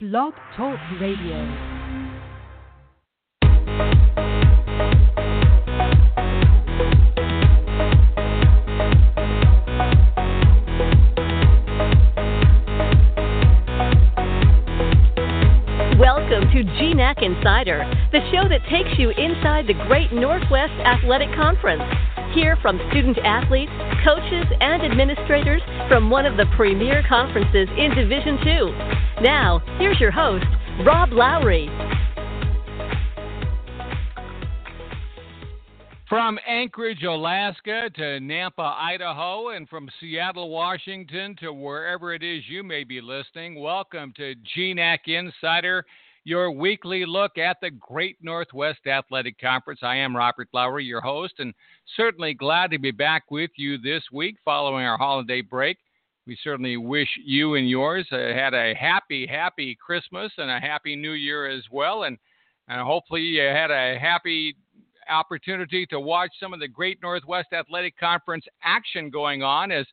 Blog Talk Radio. Welcome to GNAC Insider, the show that takes you inside the Great Northwest Athletic Conference. Hear from student athletes, coaches, and administrators from one of the premier conferences in Division II. Now, here's your host, Rob Lowry. From Anchorage, Alaska to Nampa, Idaho, and from Seattle, Washington to wherever it is you may be listening, welcome to GNAC Insider, your weekly look at the Great Northwest Athletic Conference. I am Robert Lowry, your host, and certainly glad to be back with you this week following our holiday break. We certainly wish you and yours uh, had a happy, happy Christmas and a happy New Year as well. And, and hopefully you had a happy opportunity to watch some of the Great Northwest Athletic Conference action going on as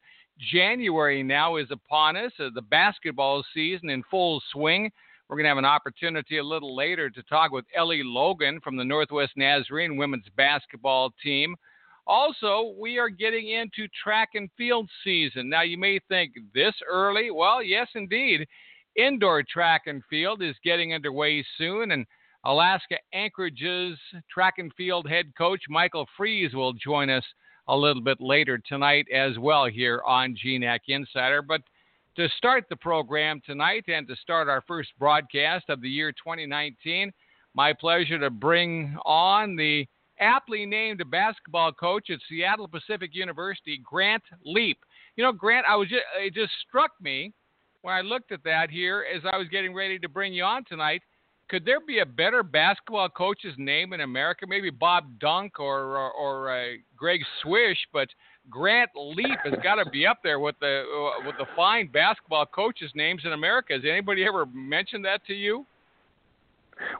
January now is upon us, uh, the basketball season in full swing. We're going to have an opportunity a little later to talk with Ellie Logan from the Northwest Nazarene women's basketball team. Also, we are getting into track and field season. Now, you may think this early. Well, yes, indeed. Indoor track and field is getting underway soon, and Alaska Anchorage's track and field head coach Michael Friess will join us a little bit later tonight as well here on GNAC Insider. But to start the program tonight and to start our first broadcast of the year 2019, my pleasure to bring on the aptly named basketball coach at Seattle Pacific University, Grant Leep. You know, Grant, I was just, it just struck me when I looked at that here as I was getting ready to bring you on tonight. Could there be a better basketball coach's name in America? Maybe Bob Dunk or or, or uh, Greg Swish, but Grant Leep has got to be up there with the uh, with the fine basketball coaches' names in America. Has anybody ever mentioned that to you?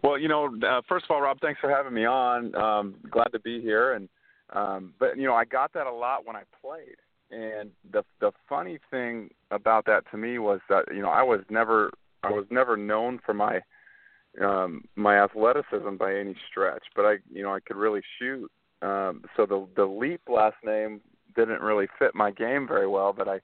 Well, you know, uh, first of all, Rob, thanks for having me on. Um, glad to be here. And um, but you know, I got that a lot when I played. And the the funny thing about that to me was that you know I was never I was never known for my um, my athleticism by any stretch, but I you know I could really shoot. Um, so the the Leep last name didn't really fit my game very well. But I,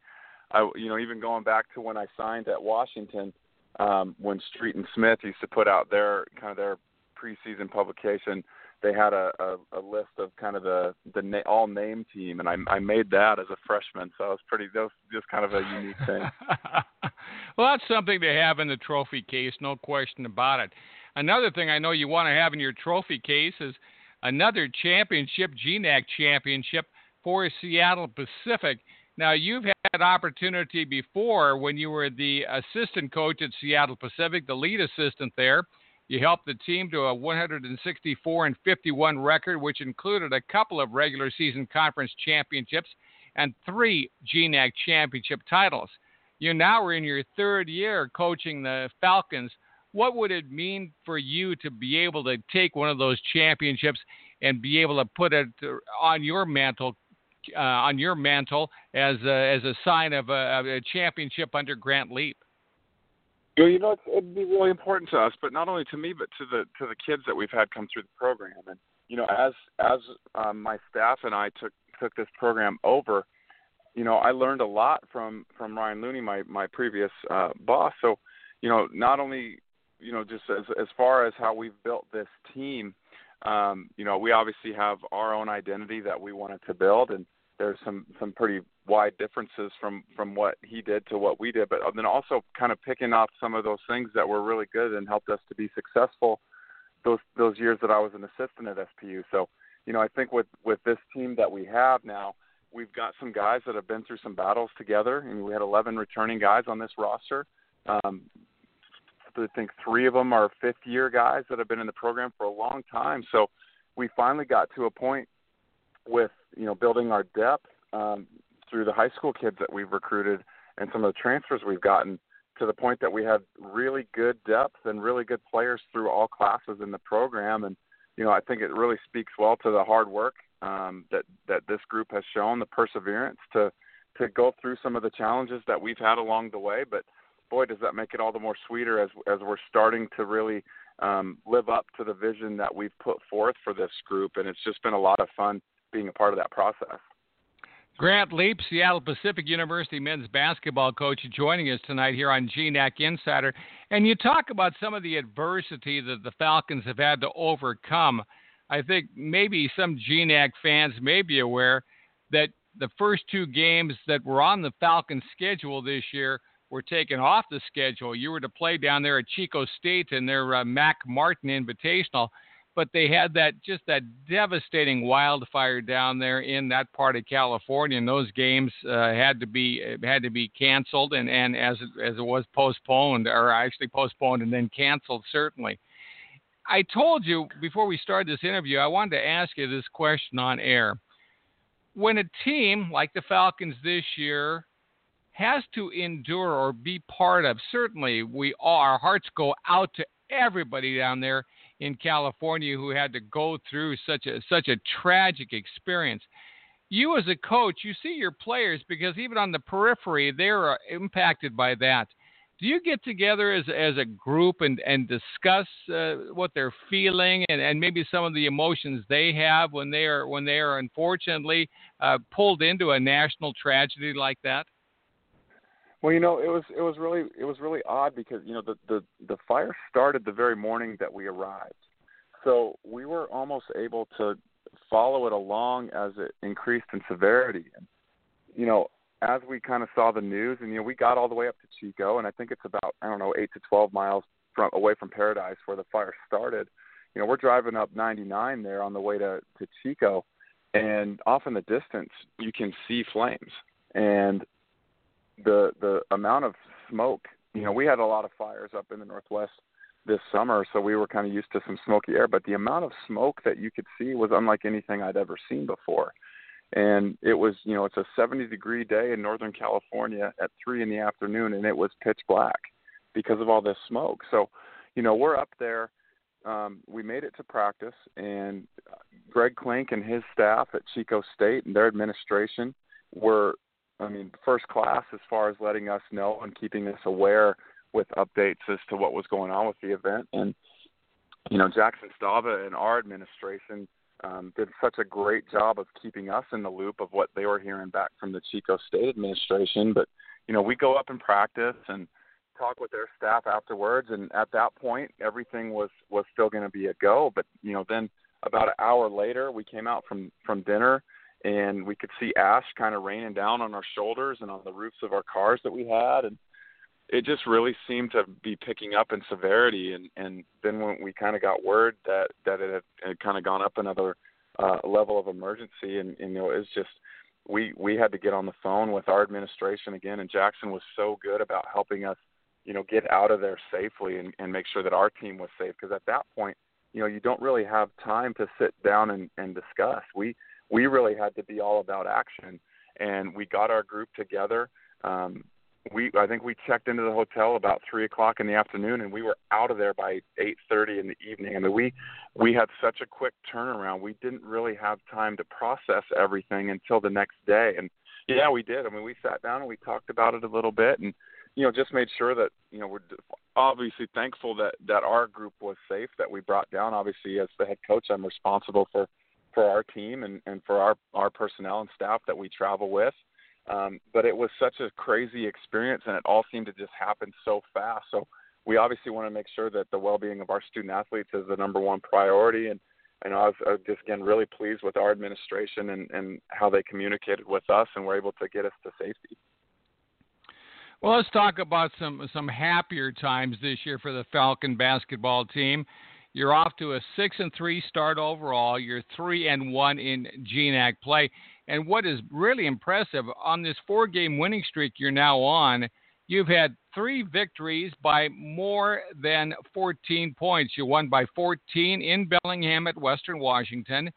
I you know even going back to when I signed at Washington um, when Street and Smith used to put out their kind of their preseason publication, they had a, a, a list of kind of the the na- all name team, and I, I made that as a freshman, so it was pretty that was just kind of a unique thing. well, that's something to have in the trophy case, no question about it. Another thing I know you want to have in your trophy case is another championship, GNAC championship for Seattle Pacific. Now, you've had opportunity before when you were the assistant coach at Seattle Pacific, the lead assistant there. You helped the team to a 164 and 51 record, which included a couple of regular season conference championships and three GNAC championship titles. You now are in your third year coaching the Falcons. What would it mean for you to be able to take one of those championships and be able to put it on your mantle uh, on your mantle as a, as a sign of a, a championship under Grant Leep? Well, you know, it'd be really important to us, but not only to me, but to the to the kids that we've had come through the program. And you know, as as um, my staff and I took took this program over, you know, I learned a lot from from Ryan Looney, my my previous uh, boss. So, you know, not only you know just as as far as how we've built this team, um, you know, we obviously have our own identity that we wanted to build, and there's some some pretty wide differences from from what he did to what we did, but then also kind of picking off some of those things that were really good and helped us to be successful those those years that I was an assistant at SPU. So, you know, I think with with this team that we have now, we've got some guys that have been through some battles together, and we had 11 returning guys on this roster. Um, I think three of them are fifth year guys that have been in the program for a long time. So we finally got to a point with you know building our depth um, through the high school kids that we've recruited and some of the transfers we've gotten to the point that we have really good depth and really good players through all classes in the program. And you know, I think it really speaks well to the hard work um, that that this group has shown, the perseverance to to go through some of the challenges that we've had along the way. But boy, does that make it all the more sweeter as as we're starting to really um, live up to the vision that we've put forth for this group. And it's just been a lot of fun being a part of that process. Grant Leep, Seattle Pacific University men's basketball coach, joining us tonight here on GNAC Insider. And you talk about some of the adversity that the Falcons have had to overcome. I think maybe some GNAC fans may be aware that the first two games that were on the Falcons schedule this year were taken off the schedule. You were to play down there at Chico State in their uh, Mac Martin Invitational but they had that just that devastating wildfire down there in that part of California, and those games uh, had to be had to be canceled, and and as it, as it was postponed, or actually postponed and then canceled, certainly. I told you before we started this interview, I wanted to ask you this question on air. When a team like the Falcons this year has to endure or be part of, certainly we our hearts go out to everybody down there in California who had to go through such a such a tragic experience. You as a coach, you see your players because even on the periphery, they're impacted by that. Do you get together as as a group and and discuss uh, what they're feeling and, and maybe some of the emotions they have when they are when they are unfortunately uh, pulled into a national tragedy like that? Well, you know, it was it was really it was really odd because you know the the the fire started the very morning that we arrived, so we were almost able to follow it along as it increased in severity. And you know, as we kind of saw the news, and you know, we got all the way up to Chico, and I think it's about I don't know eight to twelve miles from away from Paradise where the fire started. You know, we're driving up 99 there on the way to to Chico, and off in the distance you can see flames. And the the amount of smoke. You know, we had a lot of fires up in the northwest this summer, so we were kind of used to some smoky air. But the amount of smoke that you could see was unlike anything I'd ever seen before. And it was, you know, it's a 70 degree day in Northern California at three in the afternoon, and it was pitch black because of all this smoke. So, you know, we're up there. Um, we made it to practice, and Greg Clink and his staff at Chico State and their administration were I mean, first class as far as letting us know and keeping us aware with updates as to what was going on with the event. And you know, Jackson Stava and our administration um, did such a great job of keeping us in the loop of what they were hearing back from the Chico State administration. But you know, we go up and practice and talk with their staff afterwards. And at that point, everything was was still going to be a go. But you know, then about an hour later, we came out from from dinner and we could see ash kind of raining down on our shoulders and on the roofs of our cars that we had and it just really seemed to be picking up in severity and and then when we kind of got word that that it had, had kind of gone up another uh level of emergency and, and you know it's just we we had to get on the phone with our administration again and Jackson was so good about helping us you know get out of there safely and, and make sure that our team was safe because at that point you know you don't really have time to sit down and, and discuss. We we really had to be all about action. And we got our group together. Um, we I think we checked into the hotel about three o'clock in the afternoon, and we were out of there by eight thirty in the evening. I mean, we we had such a quick turnaround. We didn't really have time to process everything until the next day. And yeah, we did. I mean, we sat down and we talked about it a little bit, and you know, just made sure that you know we're obviously thankful that that our group was safe. That we brought down. Obviously, as the head coach, I'm responsible for for our team and, and for our, our personnel and staff that we travel with. Um, but it was such a crazy experience and it all seemed to just happen so fast. So we obviously want to make sure that the well-being of our student athletes is the number one priority. And, and I was, I was just again really pleased with our administration and, and how they communicated with us and were able to get us to safety. Well, let's talk about some some happier times this year for the Falcon basketball team. You're off to a six and three start overall. You're three and one in GNAC play. And what is really impressive on this four game winning streak you're now on, you've had three victories by more than 14 points. You won by 14 in Bellingham at Western Washington.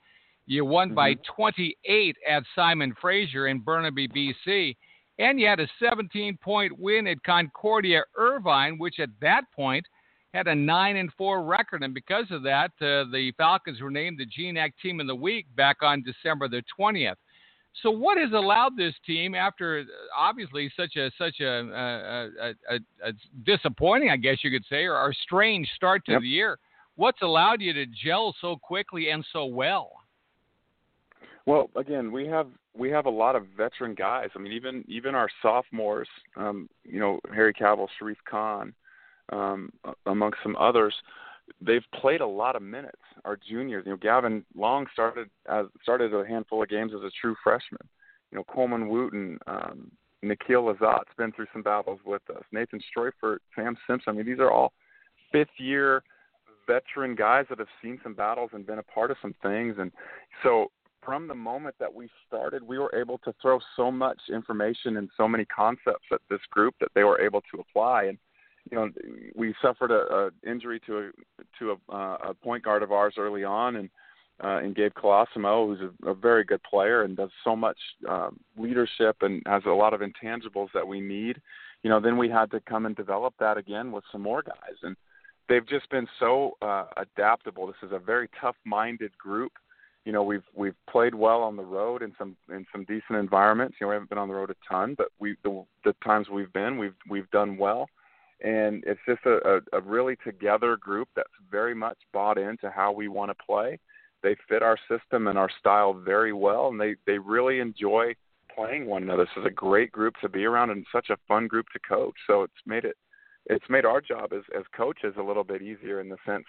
You won mm-hmm. by 28 at Simon Fraser in Burnaby, BC. And you had a 17 point win at Concordia Irvine, which at that point had a 9 and 4 record. And because of that, uh, the Falcons were named the GNAC Team of the Week back on December the 20th. So, what has allowed this team, after uh, obviously such a such a, a, a, a disappointing, I guess you could say, or, or strange start to yep. the year, what's allowed you to gel so quickly and so well? Well, again, we have we have a lot of veteran guys. I mean, even even our sophomores, um, you know, Harry Cavill, Sharif Khan, um, amongst some others, they've played a lot of minutes. Our juniors, you know, Gavin Long started as started a handful of games as a true freshman. You know, Coleman Wooten, um, Nikhil Lazat's been through some battles with us. Nathan Stroifert, Sam Simpson. I mean, these are all fifth year veteran guys that have seen some battles and been a part of some things. And so from the moment that we started, we were able to throw so much information and so many concepts at this group that they were able to apply. And you know, we suffered a, a injury to a to a, uh, a point guard of ours early on, and uh, and Gabe Colosimo, who's a, a very good player and does so much um, leadership and has a lot of intangibles that we need. You know, then we had to come and develop that again with some more guys, and they've just been so uh, adaptable. This is a very tough-minded group you know we've we've played well on the road in some in some decent environments. You know we haven't been on the road a ton, but we the, the times we've been we've we've done well, and it's just a, a, a really together group that's very much bought into how we want to play. They fit our system and our style very well, and they they really enjoy playing one another. This is a great group to be around and such a fun group to coach. So it's made it it's made our job as as coaches a little bit easier in the sense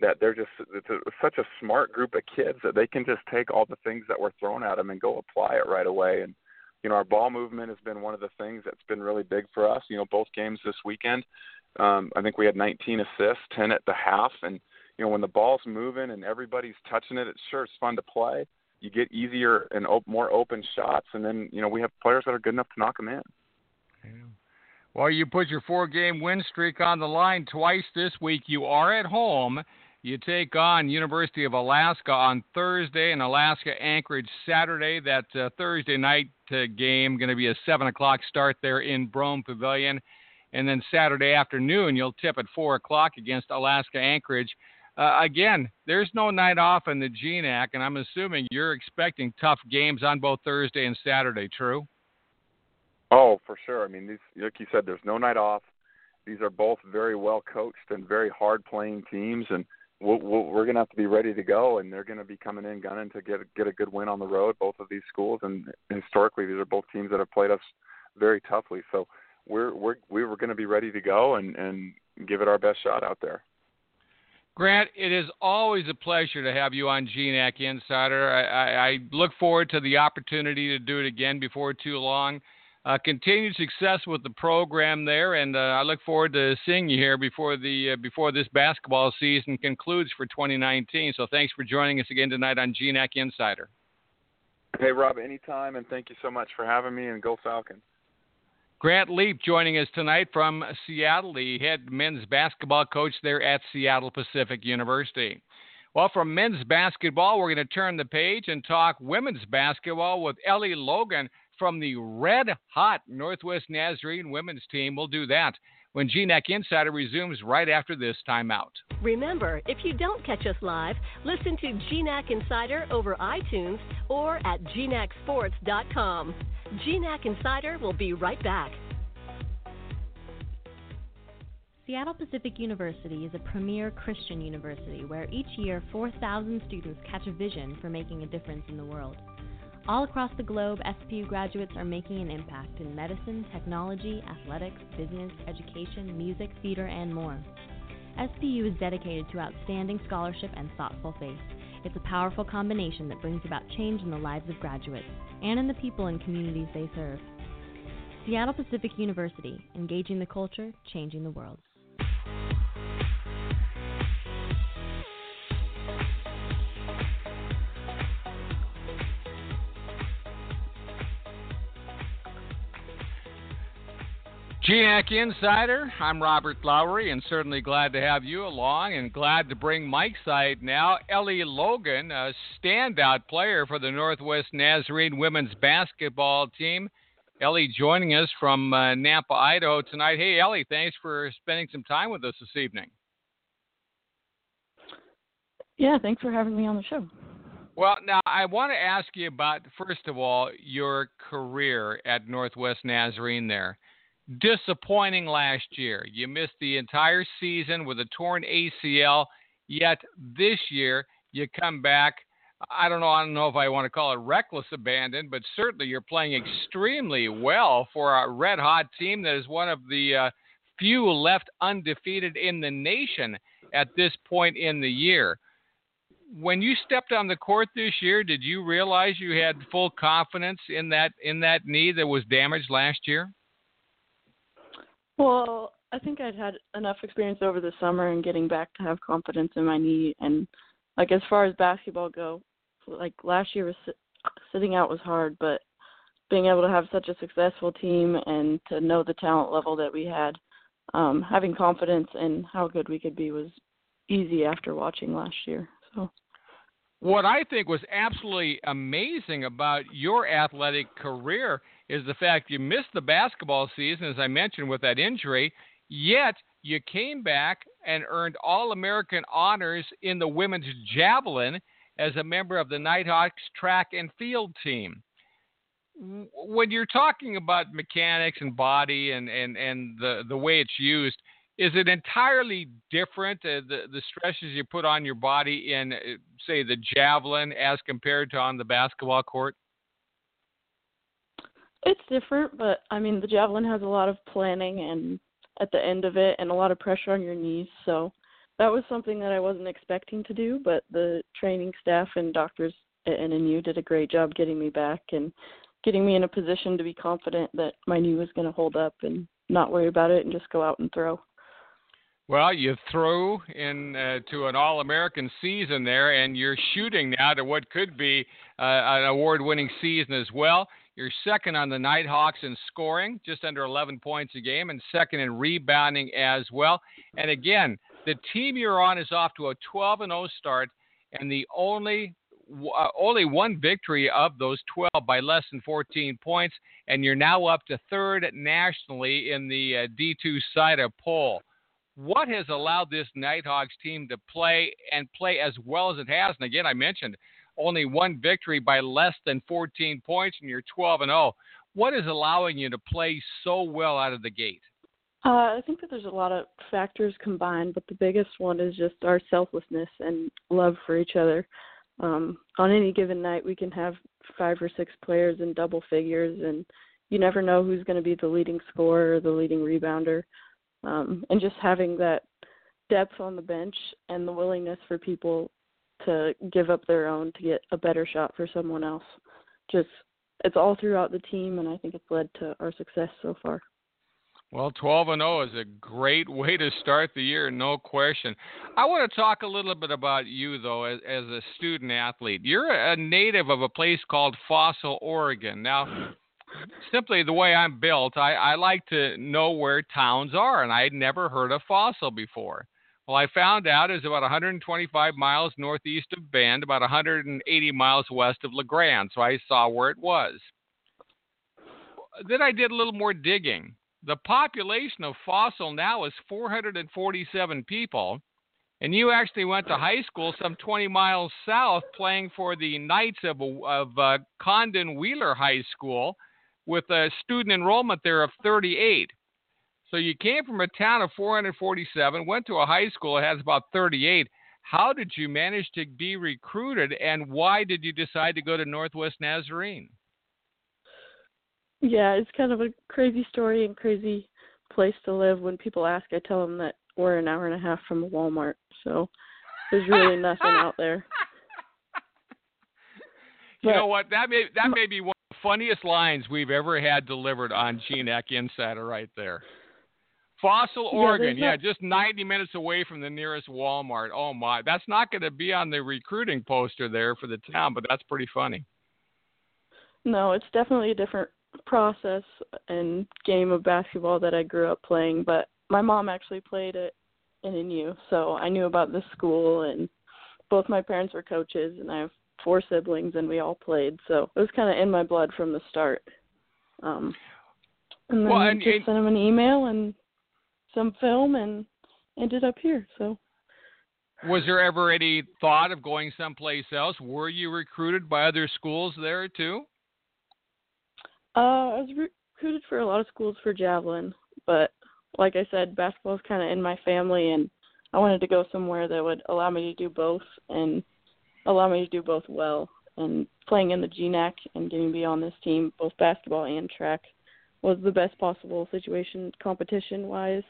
that they're just it's a, such a smart group of kids that they can just take all the things that were thrown at them and go apply it right away and you know our ball movement has been one of the things that's been really big for us. You know both games this weekend um i think we had 19 assists 10 at the half and you know when the ball's moving and everybody's touching it it's sure it's fun to play. You get easier and op- more open shots and then you know we have players that are good enough to knock them in. Yeah. well you put your four game win streak on the line twice this week. You are at home you take on University of Alaska on Thursday and Alaska Anchorage Saturday. That uh, Thursday night uh, game going to be a seven o'clock start there in Brougham Pavilion, and then Saturday afternoon you'll tip at four o'clock against Alaska Anchorage. Uh, again, there's no night off in the GNAC, and I'm assuming you're expecting tough games on both Thursday and Saturday. True? Oh, for sure. I mean, these, like you said, there's no night off. These are both very well coached and very hard playing teams, and we'll, we're going to have to be ready to go, and they're going to be coming in gunning to get get a good win on the road. Both of these schools, and historically, these are both teams that have played us very toughly. So we're we're we were going to be ready to go and and give it our best shot out there. Grant, it is always a pleasure to have you on GNAC Insider. I, I, I look forward to the opportunity to do it again before too long uh, continued success with the program there, and uh, I look forward to seeing you here before the uh, before this basketball season concludes for 2019. So thanks for joining us again tonight on GNAC Insider. Hey Rob, anytime, and thank you so much for having me. And go Falcons. Grant Leep joining us tonight from Seattle, the head men's basketball coach there at Seattle Pacific University. Well, from men's basketball, we're going to turn the page and talk women's basketball with Ellie Logan from the red hot Northwest Nazarene women's team. We'll do that when GNAC Insider resumes right after this timeout. Remember, if you don't catch us live, listen to GNAC Insider over iTunes or at gnacsports.com. GNAC Insider will be right back. Seattle Pacific University is a premier Christian university where each year 4,000 students catch a vision for making a difference in the world. All across the globe, SPU graduates are making an impact in medicine, technology, athletics, business, education, music, theater, and more. SPU is dedicated to outstanding scholarship and thoughtful faith. It's a powerful combination that brings about change in the lives of graduates and in the people and communities they serve. Seattle Pacific University, engaging the culture, changing the world. GNAC Insider, I'm Robert Lowry, and certainly glad to have you along, and glad to bring Mike's side now. Ellie Logan, a standout player for the Northwest Nazarene women's basketball team. Ellie joining us from uh, Nampa, Idaho tonight. Hey, Ellie, thanks for spending some time with us this evening. Yeah, thanks for having me on the show. Well, now I want to ask you about, first of all, your career at Northwest Nazarene there disappointing last year. You missed the entire season with a torn ACL, yet this year you come back. I don't know. I don't know if I want to call it reckless abandon, but certainly you're playing extremely well for a red hot team that is one of the uh, few left undefeated in the nation at this point in the year. When you stepped on the court this year, did you realize you had full confidence in that in that knee that was damaged last year? Well, I think I'd had enough experience over the summer and getting back to have confidence in my knee. And like as far as basketball go, like last year was sitting out was hard, but being able to have such a successful team and to know the talent level that we had, um, having confidence in how good we could be was easy after watching last year. So. What I think was absolutely amazing about your athletic career is the fact you missed the basketball season, as I mentioned, with that injury, yet you came back and earned All American honors in the women's javelin as a member of the Nighthawks track and field team. When you're talking about mechanics and body and, and, and the, the way it's used, is it entirely different uh, the the stresses you put on your body in uh, say the javelin as compared to on the basketball court it's different, but I mean the javelin has a lot of planning and at the end of it and a lot of pressure on your knees. So that was something that I wasn't expecting to do, but the training staff and doctors at NNU did a great job getting me back and getting me in a position to be confident that my knee was going to hold up and not worry about it and just go out and throw. Well, you threw in uh, to an All-American season there, and you're shooting now to what could be uh, an award-winning season as well. You're second on the Nighthawks in scoring, just under 11 points a game, and second in rebounding as well. And again, the team you're on is off to a 12 and 0 start, and the only uh, only one victory of those 12 by less than 14 points, and you're now up to third nationally in the uh, D2 SIDA poll. What has allowed this Nighthawks team to play and play as well as it has? And again, I mentioned only one victory by less than 14 points, and you're 12 and 0. What is allowing you to play so well out of the gate? Uh, I think that there's a lot of factors combined, but the biggest one is just our selflessness and love for each other. Um, on any given night, we can have five or six players in double figures, and you never know who's going to be the leading scorer or the leading rebounder. Um, and just having that depth on the bench and the willingness for people to give up their own to get a better shot for someone else. Just it's all throughout the team, and I think it's led to our success so far. Well, 12 and 0 is a great way to start the year, no question. I want to talk a little bit about you, though, as, as a student athlete. You're a native of a place called Fossil, Oregon. Now, simply the way I'm built, I, I like to know where towns are, and I'd never heard of Fossil before. Well, I found out it's about 125 miles northeast of Bend, about 180 miles west of La Grande, so I saw where it was. Then I did a little more digging. The population of Fossil now is 447 people, and you actually went to high school some 20 miles south playing for the Knights of, of uh, Condon Wheeler High School with a student enrollment there of 38. So you came from a town of 447, went to a high school that has about 38. How did you manage to be recruited, and why did you decide to go to Northwest Nazarene? Yeah, it's kind of a crazy story and crazy place to live. When people ask, I tell them that we're an hour and a half from a Walmart, so there's really nothing out there. You but, know what? That may that may be one funniest lines we've ever had delivered on Gene GNAC Insider right there. Fossil, Oregon. Yeah, yeah, just 90 minutes away from the nearest Walmart. Oh my, that's not going to be on the recruiting poster there for the town, but that's pretty funny. No, it's definitely a different process and game of basketball that I grew up playing, but my mom actually played at NNU, so I knew about the school and both my parents were coaches and I have four siblings and we all played, so it was kind of in my blood from the start. Um and then well, and, just and, sent him an email and some film and ended up here. So was there ever any thought of going someplace else? Were you recruited by other schools there too? Uh, I was recruited for a lot of schools for javelin, but like I said, basketball is kind of in my family, and I wanted to go somewhere that would allow me to do both and allow me to do both well. And playing in the GNAC and getting to be on this team, both basketball and track, was the best possible situation, competition wise,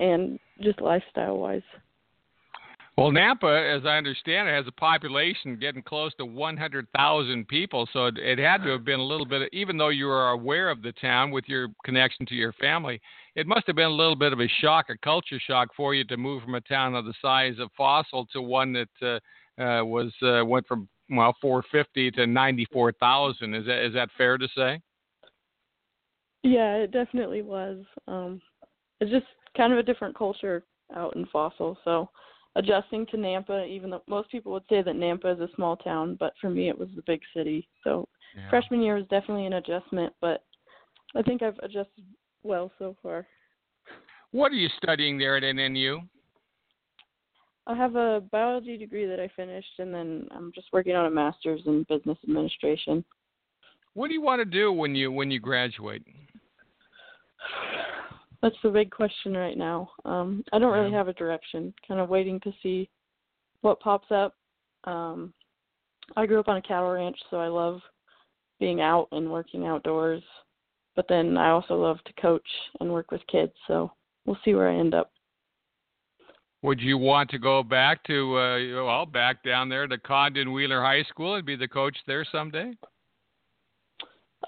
and just lifestyle wise. Well, Nampa, as I understand it, has a population getting close to 100,000 people. So it, it, had to have been a little bit, even though you were aware of the town with your connection to your family, it must have been a little bit of a shock, a culture shock for you to move from a town of the size of Fossil to one that uh, uh, was uh, went from well 450 to 94,000. Is that is that fair to say? Yeah, it definitely was. Um, it's just kind of a different culture out in Fossil, so adjusting to Nampa, even though most people would say that Nampa is a small town, but for me it was the big city. So yeah. freshman year was definitely an adjustment, but I think I've adjusted well so far. What are you studying there at NNU? I have a biology degree that I finished, and then I'm just working on a master's in business administration. What do you want to do when you when you graduate? That's the big question right now. Um, I don't really have a direction. Kind of waiting to see what pops up. Um, I grew up on a cattle ranch, so I love being out and working outdoors. But then I also love to coach and work with kids. So we'll see where I end up. Would you want to go back to uh, well back down there to Condon Wheeler High School and be the coach there someday?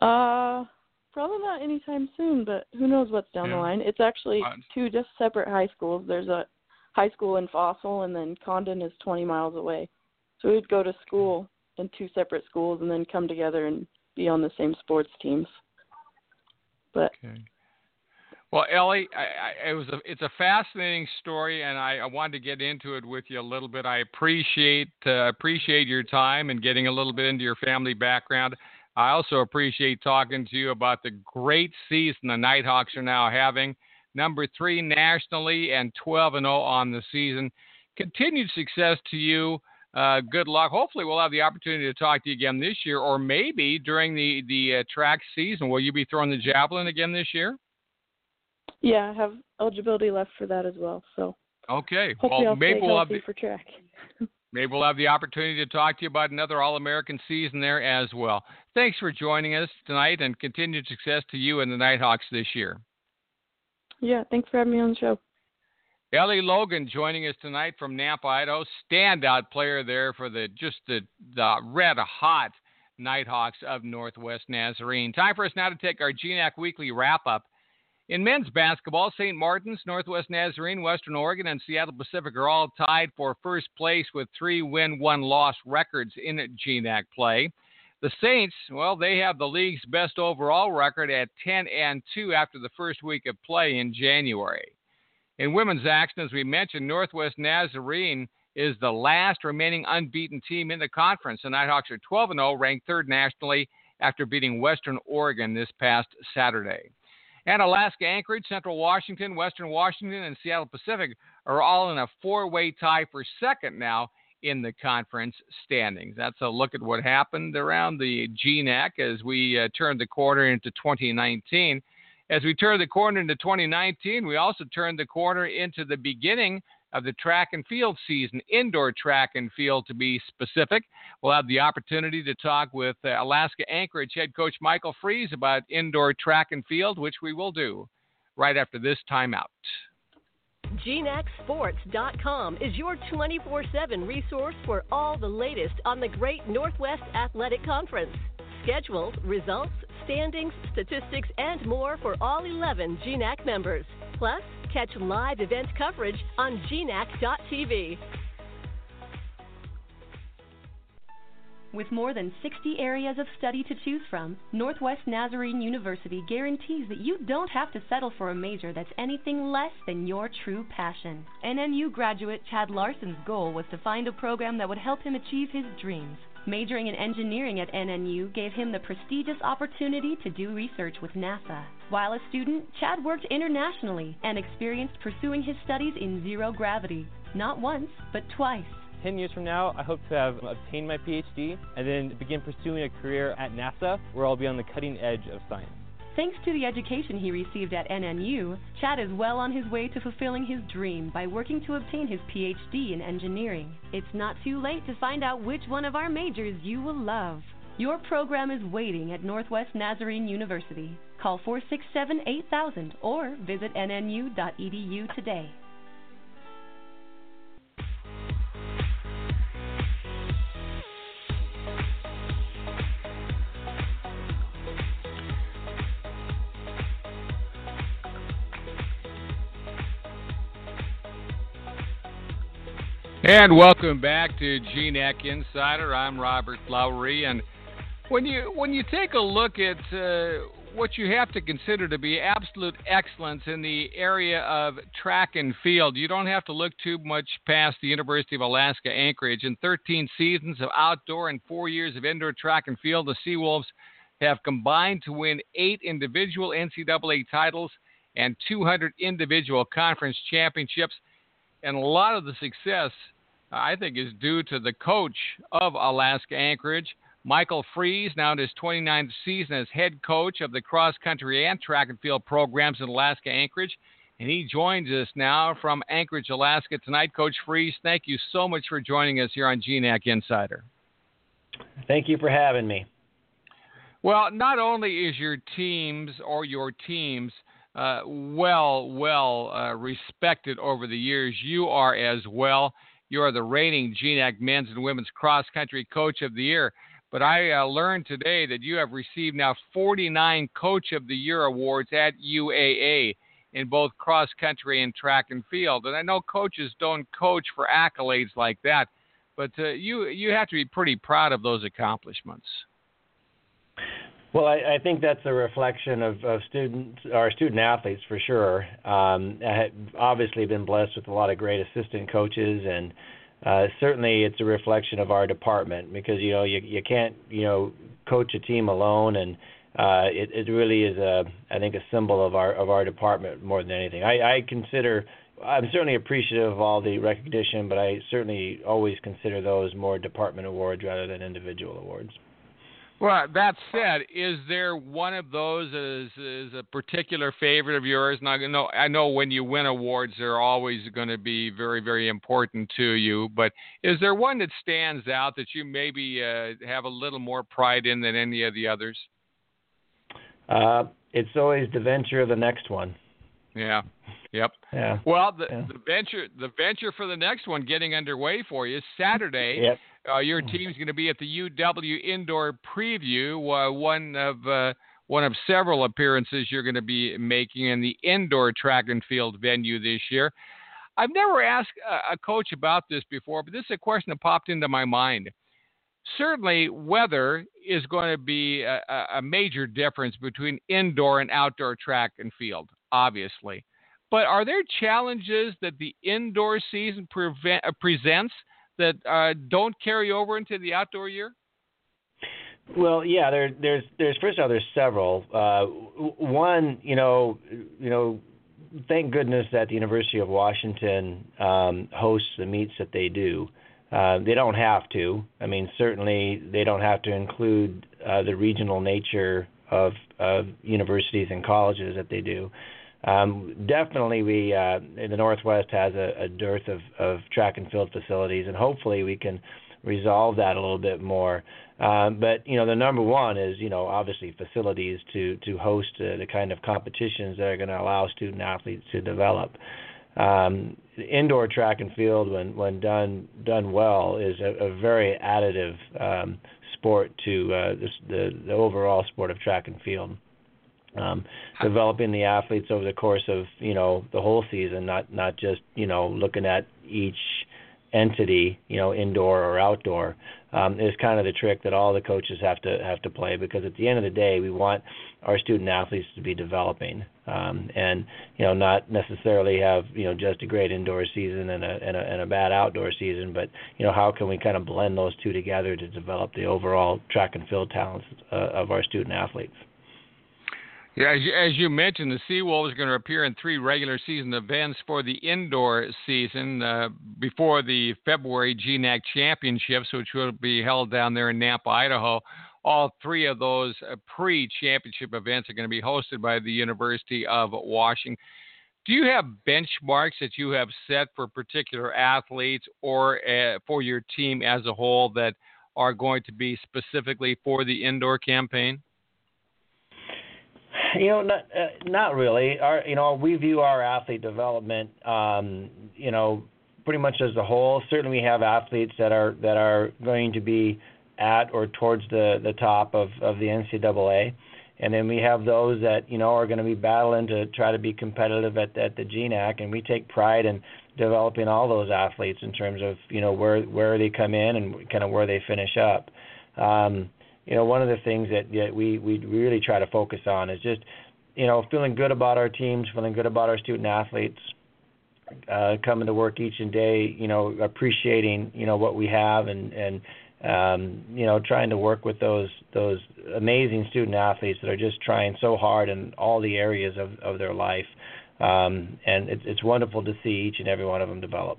Uh, Probably not anytime soon, but who knows what's down yeah. the line. It's actually two just separate high schools. There's a high school in Fossil, and then Condon is 20 miles away. So we'd go to school in two separate schools and then come together and be on the same sports teams. But okay. Well, Ellie, I, I, it was a, it's a fascinating story, and I, I, wanted to get into it with you a little bit. I appreciate uh, appreciate your time and getting a little bit into your family background. I also appreciate talking to you about the great season the Nighthawks are now having. Number three nationally and 12 and 0 on the season. Continued success to you. Uh, good luck. Hopefully, we'll have the opportunity to talk to you again this year, or maybe during the the uh, track season. Will you be throwing the javelin again this year? Yeah, I have eligibility left for that as well. So okay, hopefully well I'll maybe we'll have the, for track. Maybe we'll have the opportunity to talk to you about another All American season there as well. Thanks for joining us tonight and continued success to you and the Nighthawks this year. Yeah, thanks for having me on the show. Ellie Logan joining us tonight from Nampa, Idaho. Standout player there for the just the, the red hot Nighthawks of Northwest Nazarene. Time for us now to take our GNAC Weekly wrap up. In men's basketball, St. Martin's, Northwest Nazarene, Western Oregon, and Seattle Pacific are all tied for first place with three win, one loss records in GNAC play. The Saints, well, they have the league's best overall record at 10 and 2 after the first week of play in January. In women's action, as we mentioned, Northwest Nazarene is the last remaining unbeaten team in the conference. The Nighthawks are 12 0, ranked third nationally after beating Western Oregon this past Saturday. And Alaska Anchorage, Central Washington, Western Washington, and Seattle Pacific are all in a four way tie for second now in the conference standings. That's a look at what happened around the GNAC as we uh, turned the corner into 2019. As we turn the corner into 2019, we also turned the corner into the beginning of the track and field season, indoor track and field to be specific. We'll have the opportunity to talk with uh, Alaska Anchorage head coach Michael Friess about indoor track and field, which we will do right after this timeout. GNACSports.com is your 24 7 resource for all the latest on the Great Northwest Athletic Conference. Schedules, results, standings, statistics, and more for all 11 GNAC members. Plus, catch live event coverage on gnac.tv. With more than 60 areas of study to choose from, Northwest Nazarene University guarantees that you don't have to settle for a major that's anything less than your true passion. NNU graduate Chad Larson's goal was to find a program that would help him achieve his dreams. Majoring in engineering at NNU gave him the prestigious opportunity to do research with NASA. While a student, Chad worked internationally and experienced pursuing his studies in zero gravity, not once, but twice. 10 years from now, I hope to have obtained my PhD and then begin pursuing a career at NASA where I'll be on the cutting edge of science. Thanks to the education he received at NNU, Chad is well on his way to fulfilling his dream by working to obtain his PhD in engineering. It's not too late to find out which one of our majors you will love. Your program is waiting at Northwest Nazarene University. Call 467 8000 or visit nnu.edu today. And welcome back to GNAC Insider. I'm Robert Lowry, and when you when you take a look at uh, what you have to consider to be absolute excellence in the area of track and field, you don't have to look too much past the University of Alaska Anchorage. In 13 seasons of outdoor and four years of indoor track and field, the Seawolves have combined to win eight individual NCAA titles and 200 individual conference championships. And a lot of the success, I think, is due to the coach of Alaska Anchorage, Michael Friess, now in his 29th season as head coach of the cross country and track and field programs in Alaska Anchorage. And he joins us now from Anchorage, Alaska tonight. Coach Friess, thank you so much for joining us here on GNAC Insider. Thank you for having me. Well, not only is your teams or your teams uh, well, well uh, respected over the years. You are as well. You are the reigning GNAC Men's and Women's Cross Country Coach of the Year. But I uh, learned today that you have received now 49 Coach of the Year awards at UAA in both cross country and track and field. And I know coaches don't coach for accolades like that, but uh, you you have to be pretty proud of those accomplishments. Well, I, I think that's a reflection of, of students, our student athletes for sure. Um, I obviously been blessed with a lot of great assistant coaches, and uh, certainly it's a reflection of our department because you know you you can't you know coach a team alone, and uh, it it really is a I think a symbol of our of our department more than anything. I, I consider I'm certainly appreciative of all the recognition, but I certainly always consider those more department awards rather than individual awards. Well, that said, is there one of those as is a particular favorite of yours? And I know I know when you win awards, they're always going to be very, very important to you. But is there one that stands out that you maybe uh, have a little more pride in than any of the others? Uh, it's always the venture of the next one. Yeah. Yep. Yeah. Well, the, yeah. the venture the venture for the next one getting underway for you is Saturday. Yep. Uh, your team's going to be at the UW Indoor Preview, uh, one of uh, one of several appearances you're going to be making in the indoor track and field venue this year. I've never asked a, a coach about this before, but this is a question that popped into my mind. Certainly, weather is going to be a, a major difference between indoor and outdoor track and field, obviously. But are there challenges that the indoor season prevent, uh, presents that uh, don't carry over into the outdoor year? Well, yeah, there, there's there's first of all there's several. Uh, one, you know, you know, thank goodness that the University of Washington um, hosts the meets that they do. Uh, they don't have to. I mean, certainly they don't have to include uh, the regional nature of, of universities and colleges that they do. Um, definitely, we uh, the Northwest has a, a dearth of, of track and field facilities, and hopefully we can resolve that a little bit more. Um, but you know, the number one is you know obviously facilities to to host uh, the kind of competitions that are going to allow student athletes to develop. Um, indoor track and field, when when done done well, is a, a very additive um, sport to uh, the, the the overall sport of track and field um, developing the athletes over the course of you know the whole season, not not just you know looking at each entity, you know, indoor or outdoor, um, is kind of the trick that all the coaches have to have to play because at the end of the day, we want our student athletes to be developing, um, and you know, not necessarily have you know just a great indoor season and a, and a and a bad outdoor season, but you know, how can we kind of blend those two together to develop the overall track and field talents uh, of our student athletes? Yeah, as you, as you mentioned, the Seawolves are going to appear in three regular season events for the indoor season uh, before the February GNAC Championships, which will be held down there in Nampa, Idaho. All three of those uh, pre championship events are going to be hosted by the University of Washington. Do you have benchmarks that you have set for particular athletes or uh, for your team as a whole that are going to be specifically for the indoor campaign? You know, not uh, not really. Our, you know, we view our athlete development, um, you know, pretty much as a whole. Certainly, we have athletes that are that are going to be at or towards the the top of of the NCAA, and then we have those that you know are going to be battling to try to be competitive at at the GNAC, and we take pride in developing all those athletes in terms of you know where where they come in and kind of where they finish up. Um, you know, one of the things that, that we we really try to focus on is just, you know, feeling good about our teams, feeling good about our student athletes, uh, coming to work each and day, you know, appreciating, you know, what we have and and um, you know, trying to work with those those amazing student athletes that are just trying so hard in all the areas of of their life. Um, and it's it's wonderful to see each and every one of them develop.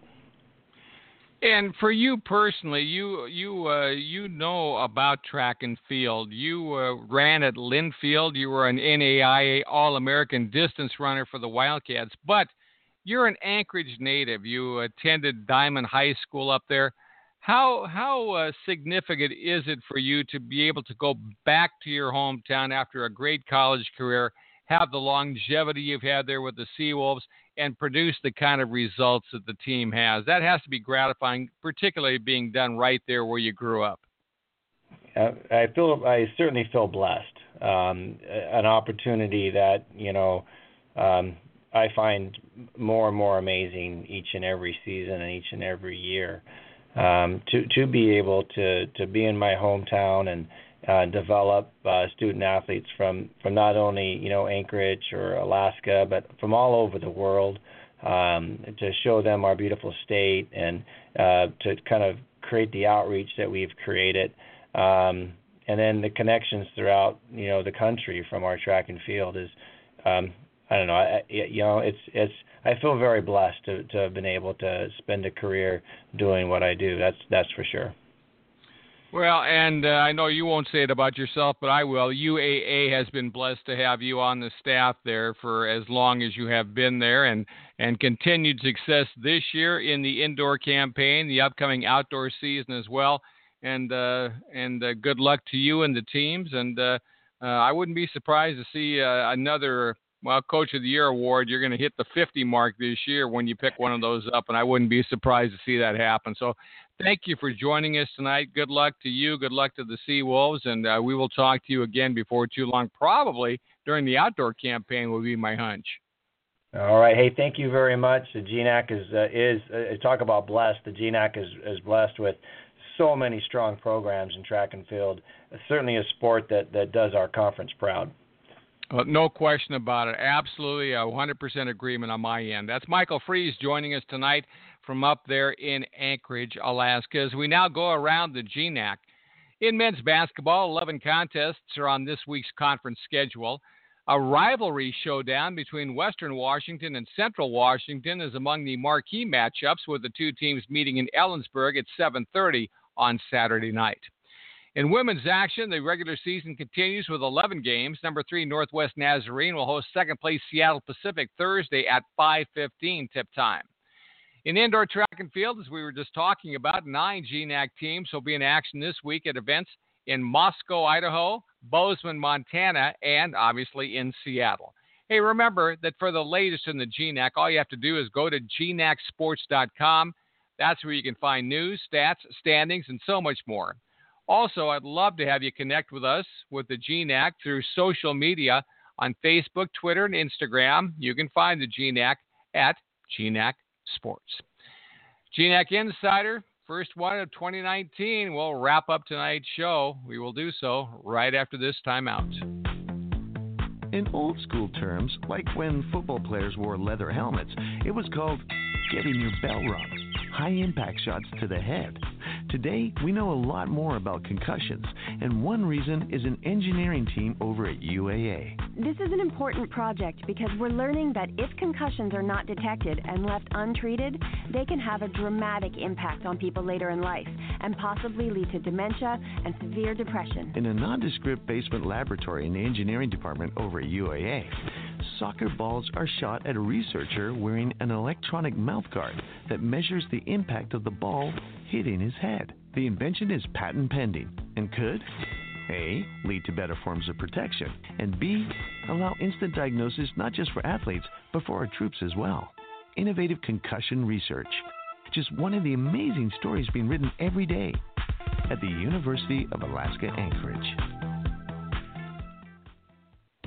And for you personally, you you uh, you know about track and field. You uh, ran at Linfield. You were an NAIA All-American distance runner for the Wildcats. But you're an Anchorage native. You attended Diamond High School up there. How how uh, significant is it for you to be able to go back to your hometown after a great college career, have the longevity you've had there with the Seawolves, and produce the kind of results that the team has. That has to be gratifying, particularly being done right there where you grew up. I feel I certainly feel blessed. Um, an opportunity that you know um, I find more and more amazing each and every season and each and every year. Um, to to be able to to be in my hometown and uh, develop uh, student athletes from from not only you know Anchorage or Alaska, but from all over the world um, to show them our beautiful state and uh, to kind of create the outreach that we've created, um, and then the connections throughout you know the country from our track and field is um, I don't know I, you know it's it's I feel very blessed to to have been able to spend a career doing what I do. That's that's for sure. Well, and uh, I know you won't say it about yourself, but I will. UAA has been blessed to have you on the staff there for as long as you have been there, and and continued success this year in the indoor campaign, the upcoming outdoor season as well. And uh, and uh, good luck to you and the teams. And uh, uh, I wouldn't be surprised to see uh, another well, Coach of the Year award, you're going to hit the 50 mark this year when you pick one of those up, and I wouldn't be surprised to see that happen. So, thank you for joining us tonight. Good luck to you. Good luck to the Sea Wolves, and uh, we will talk to you again before too long. Probably during the outdoor campaign will be my hunch. All right. Hey, thank you very much. The GNAC is uh, is uh, talk about blessed. The GNAC is is blessed with so many strong programs in track and field. It's certainly a sport that that does our conference proud. Uh, no question about it. Absolutely, a 100% agreement on my end. That's Michael Friess joining us tonight from up there in Anchorage, Alaska. As we now go around the GNAC. In men's basketball, 11 contests are on this week's conference schedule. A rivalry showdown between Western Washington and Central Washington is among the marquee matchups, with the two teams meeting in Ellensburg at 7:30 on Saturday night. In women's action, the regular season continues with 11 games. Number three, Northwest Nazarene will host second place Seattle Pacific Thursday at 5:15 tip time. In indoor track and field, as we were just talking about, nine GNAC teams will be in action this week at events in Moscow, Idaho, Bozeman, Montana, and obviously in Seattle. Hey, remember that for the latest in the GNAC, all you have to do is go to gnacsports.com. That's where you can find news, stats, standings, and so much more. Also, I'd love to have you connect with us with the GNAC through social media on Facebook, Twitter, and Instagram. You can find the GNAC at GNAC Sports. GNAC Insider, first one of 2019. We'll wrap up tonight's show. We will do so right after this timeout. In old school terms, like when football players wore leather helmets, it was called getting your bell rung. High impact shots to the head. Today, we know a lot more about concussions, and one reason is an engineering team over at UAA. This is an important project because we're learning that if concussions are not detected and left untreated, they can have a dramatic impact on people later in life and possibly lead to dementia and severe depression. In a nondescript basement laboratory in the engineering department over at UAA, soccer balls are shot at a researcher wearing an electronic mouthguard that measures the impact of the ball hitting his head. The invention is patent pending and could A. lead to better forms of protection, and B. allow instant diagnosis not just for athletes, but for our troops as well. Innovative concussion research. Just one of the amazing stories being written every day at the University of Alaska Anchorage.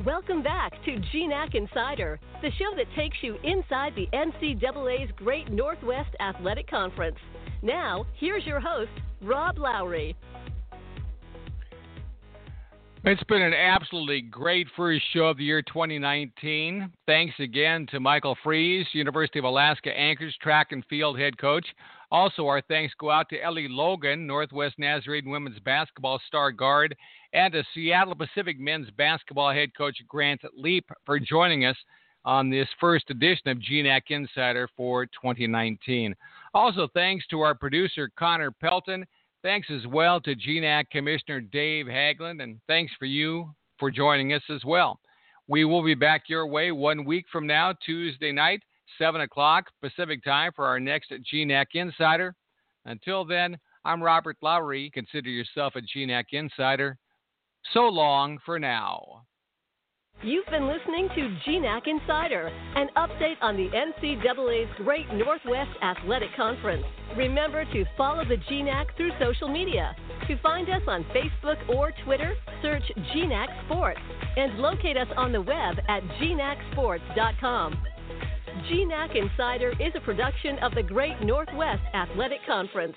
Welcome back to GNAC Insider, the show that takes you inside the NCAA's Great Northwest Athletic Conference. Now, here's your host, Rob Lowry. It's been an absolutely great first show of the year 2019. Thanks again to Michael Friess, University of Alaska Anchorage track and field head coach. Also, our thanks go out to Ellie Logan, Northwest Nazarene women's basketball star guard, and to Seattle Pacific men's basketball head coach Grant Leep for joining us on this first edition of GNAC Insider for 2019. Also, thanks to our producer Connor Pelton Thanks as well to GNAC Commissioner Dave Haglund, and thanks for you for joining us as well. We will be back your way one week from now, Tuesday night, 7 o'clock Pacific time for our next GNAC Insider. Until then, I'm Robert Lowry. Consider yourself a GNAC Insider. So long for now. You've been listening to GNAC Insider, an update on the NCAA's Great Northwest Athletic Conference. Remember to follow the GNAC through social media. To find us on Facebook or Twitter, search GNAC Sports and locate us on the web at gnacsports.com. GNAC Insider is a production of the Great Northwest Athletic Conference.